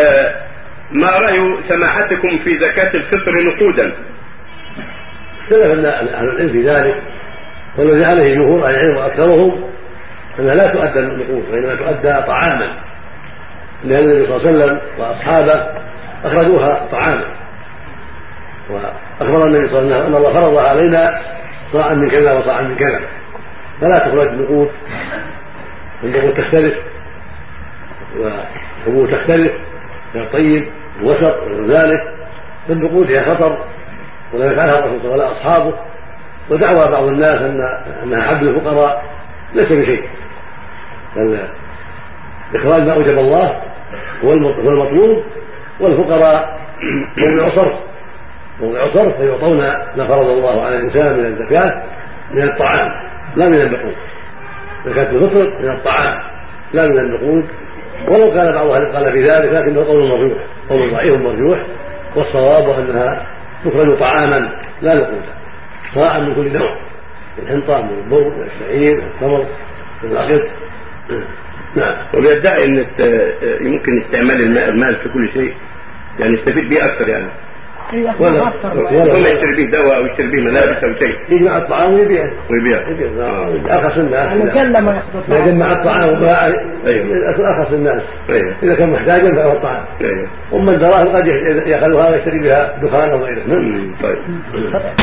آه، ما رأي سماحتكم في زكاة الفطر نقودا؟ اختلف أهل العلم في ذلك والذي عليه جمهور أهل العلم وأكثرهم أنها لا تؤدى النقود وإنما تؤدى طعاما. لأن النبي صلى الله عليه وسلم وأصحابه أخرجوها طعاما. وأخبر النبي صلى الله عليه وسلم أن الله فرض علينا صاعا من كذا وصاعا من كذا. فلا تخرج النقود النقود تختلف والحبوب تختلف. من الطيب الوسط وغير ذلك فالنقود هي خطر ولم يفعلها الرسول صلى الله أصحابه. ودعوى بعض الناس ان أنها حد الفقراء ليس بشيء. بل إخراج ما أوجب الله هو المطلوب والفقراء موضع صرف. موضع صرف فيعطون ما فرض الله على الإنسان من الزكاة من الطعام لا من النقود. زكاة الفطر من الطعام لا من النقود. ولو كان بعض أهل قال في ذلك لكنه قول مرجوح قول ضعيف مرجوح والصواب أنها تخرج طعاما لا نقودا صاعا من كل نوع من الحنطه من البر من الشعير من التمر من العقد نعم. وبيدعي إن يمكن استعمال المال في كل شيء يعني يستفيد به أكثر يعني. ولا ولا يشتري به دواء أو يشتري به ملابس أو شيء. يجمع الطعام ويبيعه ويبيع. ارخص الناس ما يحضر اذا جمع الطعام. وباع أيوه. ارخص الناس إذا كان محتاجا فهو الطعام. أيوه. أما الدراهم قد ياخذها ويشتري بها دخان أو غيره. طيب.